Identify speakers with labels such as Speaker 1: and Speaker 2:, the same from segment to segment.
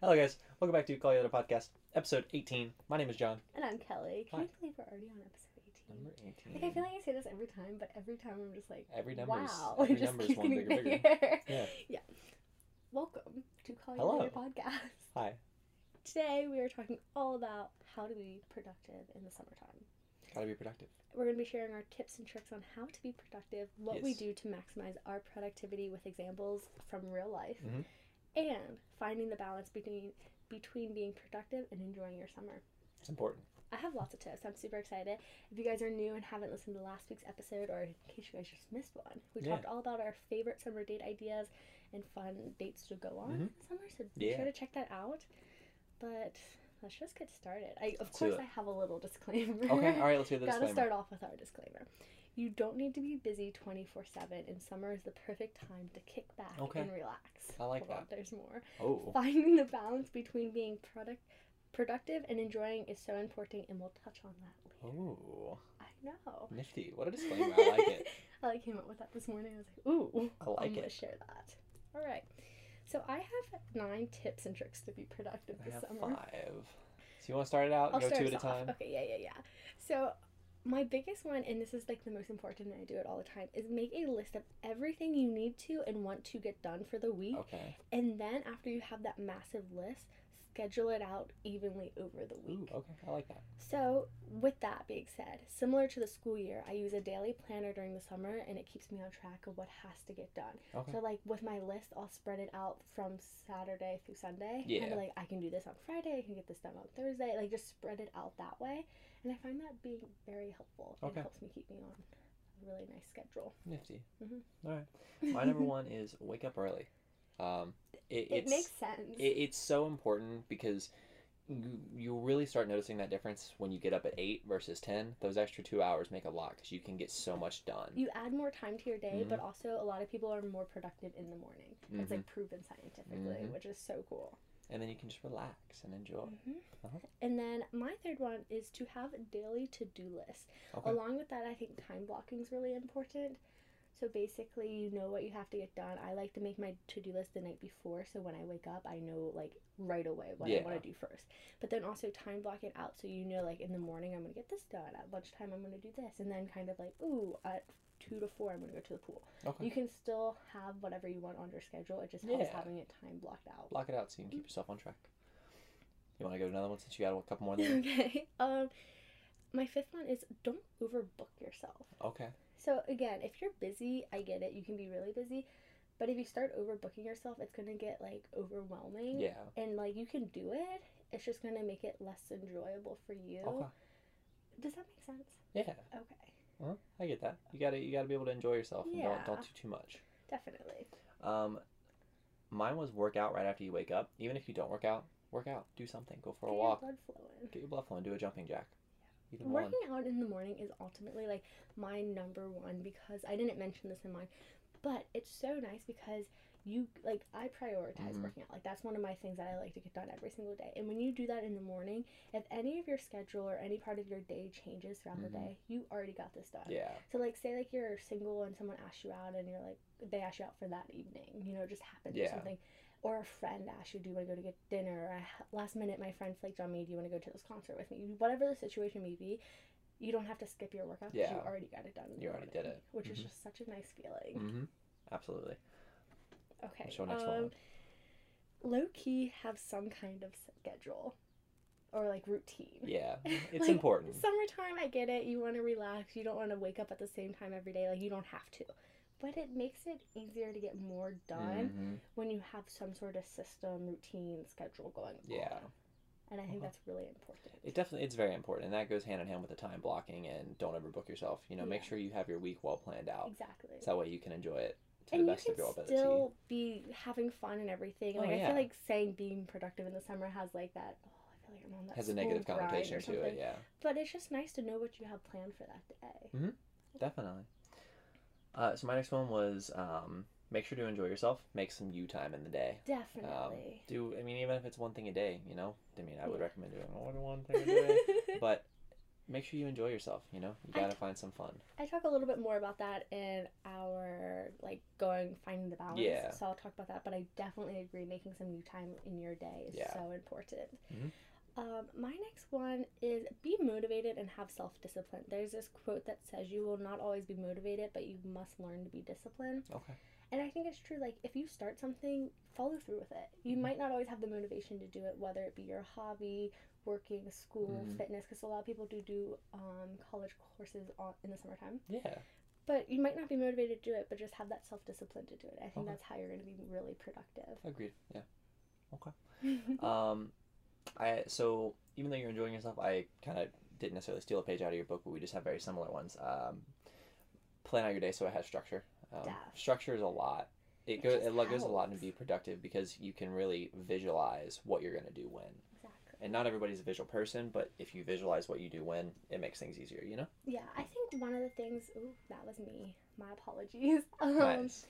Speaker 1: Hello, guys. Welcome back to Call You Later Podcast, episode 18. My name is John.
Speaker 2: And I'm Kelly. Can
Speaker 1: Hi.
Speaker 2: you believe we're already on episode 18?
Speaker 1: Number 18.
Speaker 2: Like, I feel like I say this every time, but every time I'm just like,
Speaker 1: Every number's,
Speaker 2: wow.
Speaker 1: every
Speaker 2: it just
Speaker 1: number's
Speaker 2: keeps
Speaker 1: one
Speaker 2: getting
Speaker 1: bigger,
Speaker 2: bigger.
Speaker 1: bigger. Yeah.
Speaker 2: Welcome to Call You
Speaker 1: Hello.
Speaker 2: Later Podcast.
Speaker 1: Hi.
Speaker 2: Today we are talking all about how to be productive in the summertime.
Speaker 1: How to be productive.
Speaker 2: We're going to be sharing our tips and tricks on how to be productive, what we do to maximize our productivity with examples from real life,
Speaker 1: Mhm.
Speaker 2: And finding the balance between between being productive and enjoying your summer.
Speaker 1: It's important.
Speaker 2: I have lots of tips. I'm super excited. If you guys are new and haven't listened to last week's episode, or in case you guys just missed one, we
Speaker 1: Yeah.
Speaker 2: talked all about our favorite summer date ideas and fun dates to go on
Speaker 1: Mhm.
Speaker 2: summer. So be
Speaker 1: Yeah.
Speaker 2: sure to check that out. But let's just get started. I, of
Speaker 1: Let's
Speaker 2: course. I have a little disclaimer.
Speaker 1: Okay, all right, let's hear the
Speaker 2: Gotta
Speaker 1: disclaimer.
Speaker 2: start off with our disclaimer. You don't need to be busy 24 7, and summer is the perfect time to kick back
Speaker 1: Okay.
Speaker 2: and relax.
Speaker 1: I like
Speaker 2: Hold on,
Speaker 1: that.
Speaker 2: there's more.
Speaker 1: Oh,
Speaker 2: Finding the balance between being product, productive and enjoying is so important, and we'll touch on that later.
Speaker 1: oh,
Speaker 2: I know.
Speaker 1: nifty. What a disclaimer. I like it.
Speaker 2: I like came up with that this morning. I was like, ooh,
Speaker 1: I like
Speaker 2: I'm
Speaker 1: it.
Speaker 2: share that. All right. So I have nine tips and tricks to be productive
Speaker 1: I
Speaker 2: this
Speaker 1: have
Speaker 2: summer.
Speaker 1: five. So you want to start it out?
Speaker 2: I'll
Speaker 1: Go
Speaker 2: start
Speaker 1: two at a time?
Speaker 2: Okay, yeah, yeah, yeah. So my biggest one, and this is like the most important, and I do it all the time, is make a list of everything you need to and want to get done for the week,
Speaker 1: Okay.
Speaker 2: and then after you have that massive list, schedule it out evenly over the
Speaker 1: Ooh,
Speaker 2: week.
Speaker 1: okay. I like that.
Speaker 2: So, with that being said, similar to the school year, I use a daily planner during the summer and it keeps me on track of what has to get done.
Speaker 1: Okay.
Speaker 2: So, like with my list, I'll spread it out from Saturday through Sunday.
Speaker 1: Yeah.
Speaker 2: Kind of like I can do this on Friday, I can get this done on Thursday. Like just spread it out that way. And I find that being very helpful.
Speaker 1: Okay.
Speaker 2: It helps me keep me on a really nice schedule.
Speaker 1: Nifty.
Speaker 2: Mm-hmm.
Speaker 1: All right. My number one is wake up early. Um, it,
Speaker 2: It
Speaker 1: it's,
Speaker 2: makes sense.
Speaker 1: it, it's so important because you, you really start noticing that difference when you get up at 8 versus 10 those extra two hours make a lot because you can get so much done
Speaker 2: you add more time to your day,
Speaker 1: Mhm.
Speaker 2: but also a lot of people are more productive in the morning. That's
Speaker 1: Mhm.
Speaker 2: like proven scientifically,
Speaker 1: Mhm.
Speaker 2: which is so cool.
Speaker 1: and then you can just relax and enjoy
Speaker 2: hmm
Speaker 1: Uh-huh.
Speaker 2: And then my third one is to have a daily to do list.
Speaker 1: okay
Speaker 2: Along with that, I think time blocking is really important. So basically, you know what you have to get done. I like to make my to do list the night before, so when I wake up, I know like right away what I want to do first. But then also time block it out, so you know like in the morning I'm gonna get this done. At lunchtime I'm gonna do this, and then kind of like ooh at two to four I'm gonna go to the pool.
Speaker 1: okay
Speaker 2: You can still have whatever you want on your schedule. It just helps
Speaker 1: Yeah.
Speaker 2: having it time blocked out.
Speaker 1: block it out so you can keep yourself on track you want to go to another one since you got a couple more there
Speaker 2: okay. Um, my fifth one is don't overbook yourself.
Speaker 1: okay
Speaker 2: So again, if you're busy, I get it. You can be really busy, but if you start overbooking yourself, it's gonna get like overwhelming.
Speaker 1: yeah
Speaker 2: And like you can do it. It's just gonna make it less enjoyable for you.
Speaker 1: okay
Speaker 2: Does that make sense?
Speaker 1: yeah
Speaker 2: Okay.
Speaker 1: well, i get that you gotta you gotta be able to enjoy yourself and don't, don't do too much
Speaker 2: Definitely.
Speaker 1: um mine was work out right after you wake up even if you don't work out work out do something go for a walk.
Speaker 2: Get your blood flowing.
Speaker 1: get your blood flowing do a jumping jack one
Speaker 2: Working out in the morning is ultimately like my number one because I didn't mention this in mine, but it's so nice because you like I prioritize
Speaker 1: Mhm.
Speaker 2: working out. Like that's one of my things that I like to get done every single day. And when you do that in the morning, if any of your schedule or any part of your day changes throughout the
Speaker 1: Mhm.
Speaker 2: day, you already got this done.
Speaker 1: yeah
Speaker 2: So like say like you're single and someone asks you out and you're like they ask you out for that evening, you know, it just happens or something. Or a friend asks you, do you want to go to get dinner? Or last minute, my friend flaked on me. Do you want to go to this concert with me? Whatever the situation may be, you don't have to skip your workout because you already got it done.
Speaker 1: You already did it.
Speaker 2: which is
Speaker 1: Mhm.
Speaker 2: just such a nice feeling.
Speaker 1: mm-hmm absolutely
Speaker 2: Okay.
Speaker 1: Your next
Speaker 2: um,
Speaker 1: one?
Speaker 2: Low key have some kind of schedule or like routine.
Speaker 1: yeah it's
Speaker 2: Like,
Speaker 1: important
Speaker 2: Summertime, I get it. You want to relax. You don't want to wake up at the same time every day. Like, you don't have to. But it makes it easier to get more done
Speaker 1: Mhm.
Speaker 2: when you have some sort of system, routine, schedule going
Speaker 1: Yeah.
Speaker 2: on. And I think
Speaker 1: Uh-huh.
Speaker 2: that's really important.
Speaker 1: It definitely it's very important, and that goes hand in hand with the time blocking and don't overbook yourself. You know, make sure you have your week well planned out,
Speaker 2: exactly.
Speaker 1: so that way you can enjoy it to
Speaker 2: and
Speaker 1: the
Speaker 2: you
Speaker 1: best
Speaker 2: can
Speaker 1: of your ability.
Speaker 2: still be having fun and everything.
Speaker 1: Oh,
Speaker 2: Like I feel like saying being productive in the summer has like that. Oh, I feel like I'm on that
Speaker 1: Has a negative connotation to it, yeah,
Speaker 2: But it's just nice to know what you have planned for that day. Hmm.
Speaker 1: definitely. Uh, so my next one was um, make sure to enjoy yourself. Make some you time in the day. Um,
Speaker 2: Definitely.
Speaker 1: do I mean even if it's one thing a day, you know? I mean I would
Speaker 2: Yeah.
Speaker 1: recommend doing more than one thing a day, but make sure you enjoy yourself. You know, you gotta
Speaker 2: t-
Speaker 1: find some fun.
Speaker 2: I talk a little bit more about that in our like going finding the balance.
Speaker 1: Yeah.
Speaker 2: So I'll talk about that, but I definitely agree making some you time in your day is
Speaker 1: Yeah.
Speaker 2: so important.
Speaker 1: Mhm.
Speaker 2: Um, my next one is be motivated and have self discipline. There's this quote that says you will not always be motivated, but you must learn to be disciplined.
Speaker 1: Okay.
Speaker 2: And I think it's true. Like if you start something, follow through with it. You
Speaker 1: Mhm.
Speaker 2: might not always have the motivation to do it, whether it be your hobby, working, school,
Speaker 1: Mhm.
Speaker 2: fitness. Because a lot of people do do um, college courses on, in the summertime.
Speaker 1: Yeah.
Speaker 2: But you might not be motivated to do it, but just have that self discipline to do it. I think
Speaker 1: Okay.
Speaker 2: that's how you're going to be really productive.
Speaker 1: Agreed. Yeah. Okay. um, I so even though you're enjoying yourself, I kind of didn't necessarily steal a page out of your book, but we just have very similar ones. Um, plan out your day so it has structure. Um, structure is a lot. It,
Speaker 2: It
Speaker 1: goes it lo- goes a lot to be productive because you can really visualize what you're gonna do when.
Speaker 2: exactly.
Speaker 1: And not everybody's a visual person, but if you visualize what you do when, it makes things easier. You know.
Speaker 2: Yeah, I think one of the things. Ooh, that was me. My apologies. Um,
Speaker 1: nice.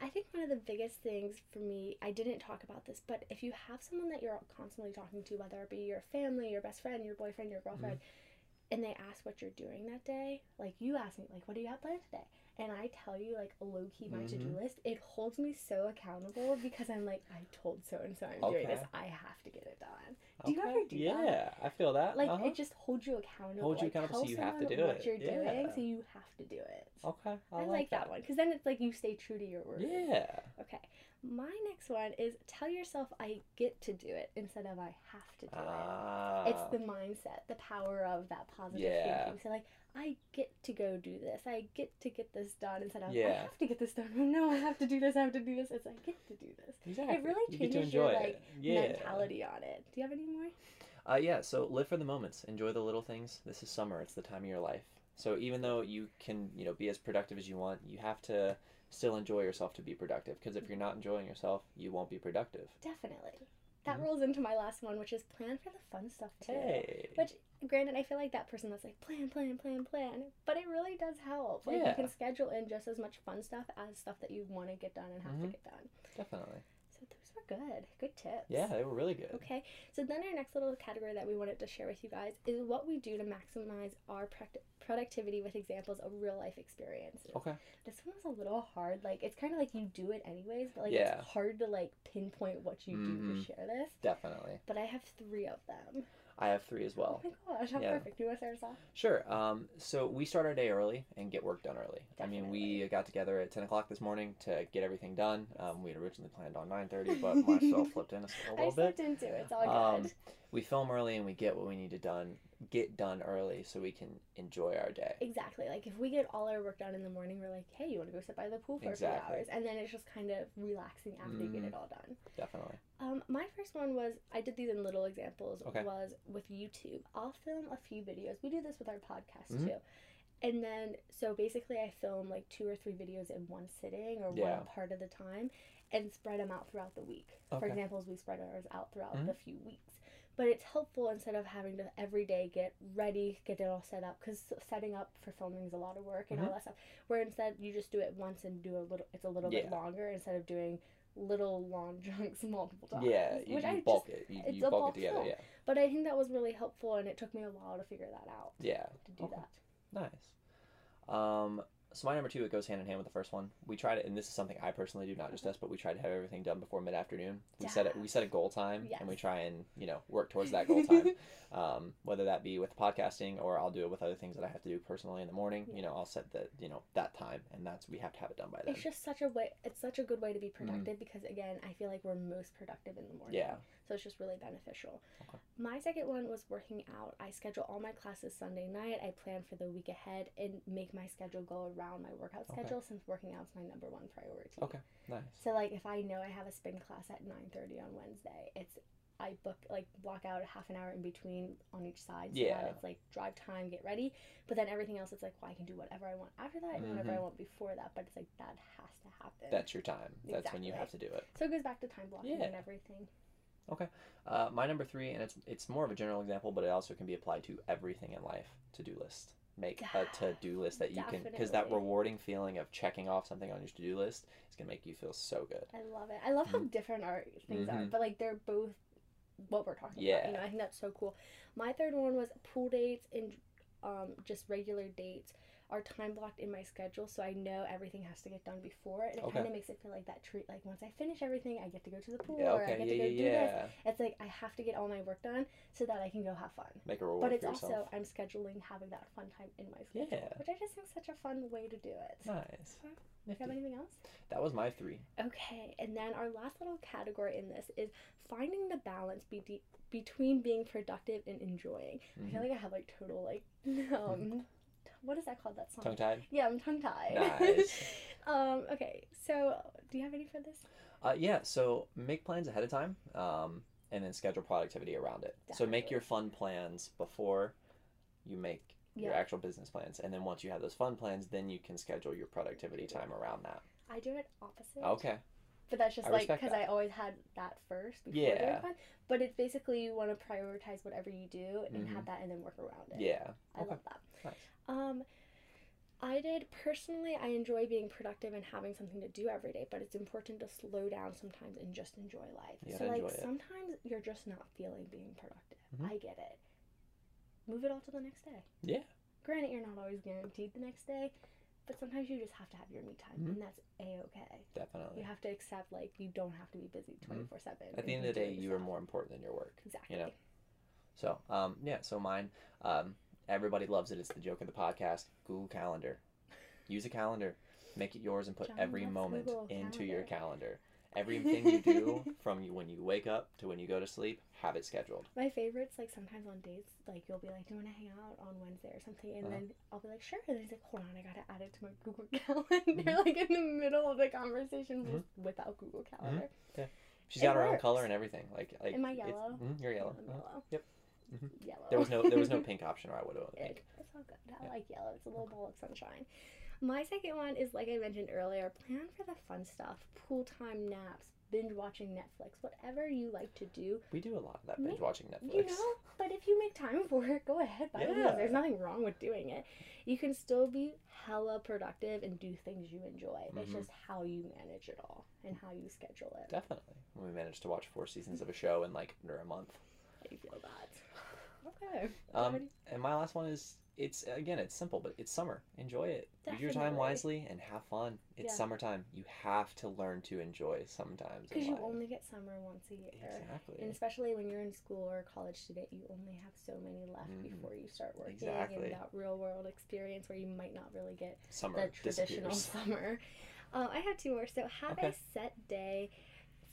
Speaker 2: I think one of the biggest things for me, I didn't talk about this, but if you have someone that you're constantly talking to, whether it be your family, your best friend, your boyfriend, your girlfriend, mm-hmm. and they ask what you're doing that day, like you ask me, like, what do you got planned today? And I tell you, like, a low key my to do list, it holds me so accountable because I'm like, I told so and so I'm doing this. I have to get it done. Do you
Speaker 1: Okay.
Speaker 2: ever do
Speaker 1: yeah,
Speaker 2: that?
Speaker 1: Yeah, I feel that.
Speaker 2: Like,
Speaker 1: uh-huh.
Speaker 2: it just holds you accountable.
Speaker 1: Holds you
Speaker 2: like,
Speaker 1: accountable, so you have to do
Speaker 2: what
Speaker 1: it.
Speaker 2: you're doing,
Speaker 1: Yeah.
Speaker 2: so you have to do it.
Speaker 1: Okay. I,
Speaker 2: I,
Speaker 1: like,
Speaker 2: like that one because then it's like you stay true to your word.
Speaker 1: Yeah.
Speaker 2: Okay. My next one is tell yourself I get to do it instead of I have to do
Speaker 1: Ah.
Speaker 2: it. It's the mindset, the power of that positive
Speaker 1: Yeah.
Speaker 2: thinking. So like I get to go do this. I get to get this done instead of I have to get this done. Oh no, I have to do this. I have to do this. It's I get to do this.
Speaker 1: Exactly.
Speaker 2: really
Speaker 1: you
Speaker 2: changes your, like.
Speaker 1: Yeah.
Speaker 2: Mentality on it. Do you have any more?
Speaker 1: Uh, yeah. So live for the moments. Enjoy the little things. This is summer. It's the time of your life. So even though you can, you know, be as productive as you want, you have to still enjoy yourself to be productive. Because if you're not enjoying yourself, you won't be productive.
Speaker 2: Definitely. That
Speaker 1: Mhm.
Speaker 2: rolls into my last one, which is plan for the fun stuff too.
Speaker 1: Hey.
Speaker 2: Which, granted, I feel like that person that's like plan, plan, plan, plan, but it really does help. Like
Speaker 1: Yeah.
Speaker 2: you can schedule in just as much fun stuff as stuff that you want to get done and have to
Speaker 1: Mhm.
Speaker 2: get done.
Speaker 1: Definitely.
Speaker 2: So those were good, good tips.
Speaker 1: Yeah, they were really good.
Speaker 2: Okay, so then our next little category that we wanted to share with you guys is what we do to maximize our productivity with examples of real life experiences.
Speaker 1: Okay.
Speaker 2: This one was a little hard. Like it's kind of like you do it anyways, but like
Speaker 1: Yeah.
Speaker 2: it's hard to like pinpoint what you do
Speaker 1: Mhm.
Speaker 2: to share this.
Speaker 1: Definitely.
Speaker 2: But I have three of them.
Speaker 1: I have three as well.
Speaker 2: Oh my gosh, how
Speaker 1: Yeah.
Speaker 2: perfect! You want to start us off?
Speaker 1: Sure. Um, so we start our day early and get work done early. I mean, we got together at ten o'clock this morning to get everything done. Um, we had originally planned on nine thirty, but myself flipped in a little bit.
Speaker 2: I slipped into it. It's all good.
Speaker 1: Um, we film early and we get what we need to done get done early so we can enjoy our day.
Speaker 2: Exactly. Like if we get all our work done in the morning, we're like, hey, you want to go sit by the pool for
Speaker 1: Exactly.
Speaker 2: a few hours, and then it's just kind of relaxing after you get
Speaker 1: Mhm.
Speaker 2: it all done.
Speaker 1: Definitely.
Speaker 2: Um, my first one was I did these in little examples.
Speaker 1: Okay.
Speaker 2: Was with YouTube. I'll film a few videos. We do this with our podcast
Speaker 1: Mhm.
Speaker 2: too. And then so basically I film like two or three videos in one sitting or
Speaker 1: Yeah.
Speaker 2: one part of the time and spread them out throughout the week. For
Speaker 1: Okay.
Speaker 2: example, we spread ours out throughout
Speaker 1: Mhm.
Speaker 2: the few weeks. But it's helpful instead of having to every day get ready, get it all set up because setting up for filming is a lot of work and all
Speaker 1: Mhm.
Speaker 2: that stuff. Where instead you just do it once and do a little. It's a little bit longer instead of doing little long chunks multiple times.
Speaker 1: Yeah, you,
Speaker 2: which
Speaker 1: you
Speaker 2: I
Speaker 1: bulk
Speaker 2: just-
Speaker 1: it. You,
Speaker 2: it's
Speaker 1: you
Speaker 2: a
Speaker 1: bulk
Speaker 2: bulk
Speaker 1: it together.
Speaker 2: film.
Speaker 1: Yeah.
Speaker 2: But I think that was really helpful, and it took me a while to figure that out
Speaker 1: Yeah.
Speaker 2: to do
Speaker 1: Okay.
Speaker 2: that.
Speaker 1: Nice. Um, so my number two, it goes hand in hand with the first one. We try to, and this is something I personally do, not just us, but we try to have everything done before mid afternoon. We set it. We set a goal time, and we try and you know work towards that goal time. um, whether that be with podcasting or I'll do it with other things that I have to do personally in the morning. You know, I'll set the you know that time, and that's we have to have it done by then.
Speaker 2: It's just such a way. It's such a good way to be productive because again, I feel like we're most productive in the morning.
Speaker 1: Mm-hmm. Yeah.
Speaker 2: So it's just really beneficial.
Speaker 1: Okay.
Speaker 2: My second one was working out. I schedule all my classes Sunday night. I plan for the week ahead and make my schedule go around my workout
Speaker 1: Okay.
Speaker 2: schedule since working out is my number one priority.
Speaker 1: Okay. Nice.
Speaker 2: So like if I know I have a spin class at nine thirty on Wednesday, it's I book like block out a half an hour in between on each side. So
Speaker 1: Yeah.
Speaker 2: that it's like drive time, get ready. But then everything else it's like well I can do whatever I want after that and whatever I
Speaker 1: Mhm.
Speaker 2: want before that. But it's like that has to happen.
Speaker 1: That's your time. That's when you have to do it.
Speaker 2: so it goes back to time blocking
Speaker 1: Yeah.
Speaker 2: and everything. Okay.
Speaker 1: Uh, my number three, and it's it's more of a general example, but it also can be applied to everything in life. To do list. Make a to do list that you can, because that rewarding feeling of checking off something on your to do list is gonna make you feel so good.
Speaker 2: I love it. I love how
Speaker 1: Mhm.
Speaker 2: different our things are,
Speaker 1: Mhm.
Speaker 2: but like they're both what we're talking about. You know, I think that's so cool. My third one was pool dates and um, just regular dates are time blocked in my schedule, so I know everything has to get done before, and it
Speaker 1: Okay.
Speaker 2: kind of makes it feel like that treat. Like once I finish everything, I get to go to the pool,
Speaker 1: Yeah,
Speaker 2: or I get
Speaker 1: yeah,
Speaker 2: to go
Speaker 1: yeah,
Speaker 2: do this. It's like I have to get all my work done so that I can go have fun.
Speaker 1: Make a reward
Speaker 2: But it's
Speaker 1: yourself.
Speaker 2: also I'm scheduling having that fun time in my schedule,
Speaker 1: Yeah.
Speaker 2: which I just think is such a fun way to do it.
Speaker 1: Nice.
Speaker 2: Okay. Do you have anything else?
Speaker 1: That was my three.
Speaker 2: Okay, and then our last little category in this is finding the balance be- between being productive and enjoying. I
Speaker 1: Mhm.
Speaker 2: feel like I have like total like um, what is that called? That song.
Speaker 1: Tongue tied.
Speaker 2: Yeah, I'm tongue tied.
Speaker 1: Nice.
Speaker 2: um. Okay. So, do you have any for this?
Speaker 1: Uh, yeah, so make plans ahead of time, um, and then schedule productivity around it. So make your fun plans before you make your actual business plans, and then once you have those fun plans, then you can schedule your productivity time around that.
Speaker 2: I do it opposite.
Speaker 1: Okay.
Speaker 2: But that's just
Speaker 1: I
Speaker 2: like because. I always had that first before
Speaker 1: Yeah.
Speaker 2: doing fun. But it's basically you want to prioritize whatever you do and
Speaker 1: Mhm.
Speaker 2: have that and then work around it.
Speaker 1: Yeah.
Speaker 2: I
Speaker 1: okay.
Speaker 2: love that.
Speaker 1: Nice.
Speaker 2: I did personally. I enjoy being productive and having something to do every day, but it's important to slow down sometimes and just enjoy life.
Speaker 1: You
Speaker 2: so like
Speaker 1: it.
Speaker 2: sometimes you're just not feeling being productive.
Speaker 1: Mhm.
Speaker 2: I get it. Move it all to the next day.
Speaker 1: Yeah.
Speaker 2: Granted, you're not always guaranteed the next day, but sometimes you just have to have your me time,
Speaker 1: Mhm.
Speaker 2: and that's a okay.
Speaker 1: Definitely.
Speaker 2: You have to accept like you don't have to be busy twenty four seven.
Speaker 1: Mm-hmm. At the end of the day, you are more important than your work.
Speaker 2: exactly.
Speaker 1: You know. So, um, yeah. So mine, um, everybody loves it. It's the joke of the podcast. Google Calendar. Use a calendar. Make it yours and put
Speaker 2: John
Speaker 1: every moment
Speaker 2: Google
Speaker 1: into your
Speaker 2: Calendar.
Speaker 1: calendar. Everything you do from you when you wake up to when you go to sleep, have it scheduled.
Speaker 2: My favorites, like sometimes on dates, like you'll be like, "Do you want to hang out on Wednesday or something?" And
Speaker 1: Uh-huh.
Speaker 2: then I'll be like, "Sure." And then he's like, "Hold on, I gotta add it to my Google Calendar." Like in the middle of the conversation,
Speaker 1: Mhm.
Speaker 2: just without Google Calendar.
Speaker 1: She's
Speaker 2: It
Speaker 1: got her own color and everything. Like, like
Speaker 2: Am I
Speaker 1: it's-
Speaker 2: yellow?
Speaker 1: mhm, you're yellow.
Speaker 2: Yellow.
Speaker 1: Yep. Mhm.
Speaker 2: Yellow.
Speaker 1: There was no there was no pink option, or I would have pink.
Speaker 2: It's all good. I
Speaker 1: Yeah.
Speaker 2: like yellow. It's a little ball of sunshine. My second one is like I mentioned earlier. Plan for the fun stuff: pool time, naps, binge watching Netflix, whatever you like to do.
Speaker 1: We do a lot of that binge watching Netflix.
Speaker 2: You know, but if you make time for it, go ahead. By.
Speaker 1: Yeah.
Speaker 2: There's nothing wrong with doing it. You can still be hella productive and do things you enjoy. It's
Speaker 1: Mhm.
Speaker 2: just how you manage it all and how you schedule it.
Speaker 1: Definitely. When we managed to watch four seasons of a show in like under a month.
Speaker 2: You feel that? Okay.
Speaker 1: Um, and my last one is it's again it's simple, but it's summer. Enjoy it. Use your time wisely and have fun. It's
Speaker 2: Yeah.
Speaker 1: summertime. You have to learn to enjoy sometimes.
Speaker 2: Because you
Speaker 1: life.
Speaker 2: only get summer once a year.
Speaker 1: exactly.
Speaker 2: And especially when you're in school or college student, you only have so many left
Speaker 1: Mhm.
Speaker 2: before you start working
Speaker 1: Exactly.
Speaker 2: and that real world experience where you might not really get
Speaker 1: summer
Speaker 2: the traditional
Speaker 1: disappears.
Speaker 2: summer. Um, I have two more. So have
Speaker 1: Okay.
Speaker 2: a set day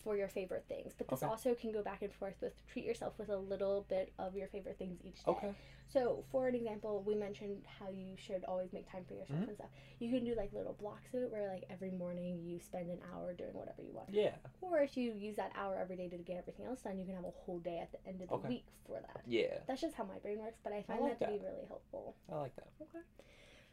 Speaker 2: for your favorite things, but this
Speaker 1: Okay.
Speaker 2: also can go back and forth with treat yourself with a little bit of your favorite things each day.
Speaker 1: Okay.
Speaker 2: So for an example, we mentioned how you should always make time for yourself
Speaker 1: Mhm.
Speaker 2: and stuff. You can do like little blocks of it where like every morning you spend an hour doing whatever you want.
Speaker 1: Yeah.
Speaker 2: Or if you use that hour every day to get everything else done, you can have a whole day at the end of the
Speaker 1: Okay.
Speaker 2: week for that.
Speaker 1: Yeah.
Speaker 2: That's just how my brain works, but I find
Speaker 1: like
Speaker 2: that to be really helpful.
Speaker 1: I like that.
Speaker 2: Okay.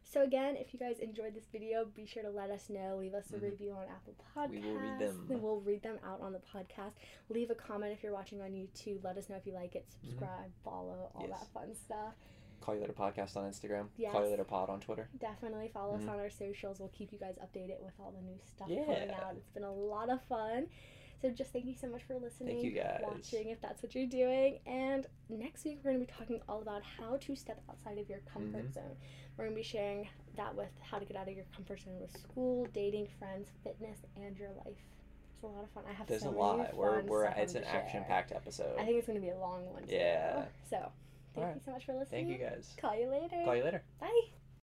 Speaker 2: So again, if you guys enjoyed this video, be sure to let us know. Leave us a
Speaker 1: Mhm.
Speaker 2: review on Apple Podcasts.
Speaker 1: We will read them.
Speaker 2: And we'll read them out on the podcast. Leave a comment if you're watching on YouTube. Let us know if you like it. Subscribe, follow, all
Speaker 1: Mm-hmm. Yes.
Speaker 2: that fun stuff.
Speaker 1: Call you later podcast on Instagram.
Speaker 2: Yes.
Speaker 1: Call you later pod on Twitter.
Speaker 2: Definitely follow
Speaker 1: Mhm.
Speaker 2: us on our socials. We'll keep you guys updated with all the new stuff
Speaker 1: Yeah.
Speaker 2: coming out. It's been a lot of fun. So just thank you so much for listening,
Speaker 1: you, guys.
Speaker 2: watching if that's what you're doing. And next week we're going to be talking all about how to step outside of your comfort
Speaker 1: Mhm.
Speaker 2: zone. We're going to be sharing that with how to get out of your comfort zone with school, dating, friends, fitness, and your life. It's a lot of fun. I have to say,
Speaker 1: There's
Speaker 2: so
Speaker 1: a lot. We're we're it's an action packed episode.
Speaker 2: I think it's going to be a long one. too.
Speaker 1: Yeah.
Speaker 2: So thank
Speaker 1: Alright.
Speaker 2: you so much for listening.
Speaker 1: Thank you guys.
Speaker 2: Call you later.
Speaker 1: Call you later.
Speaker 2: Bye.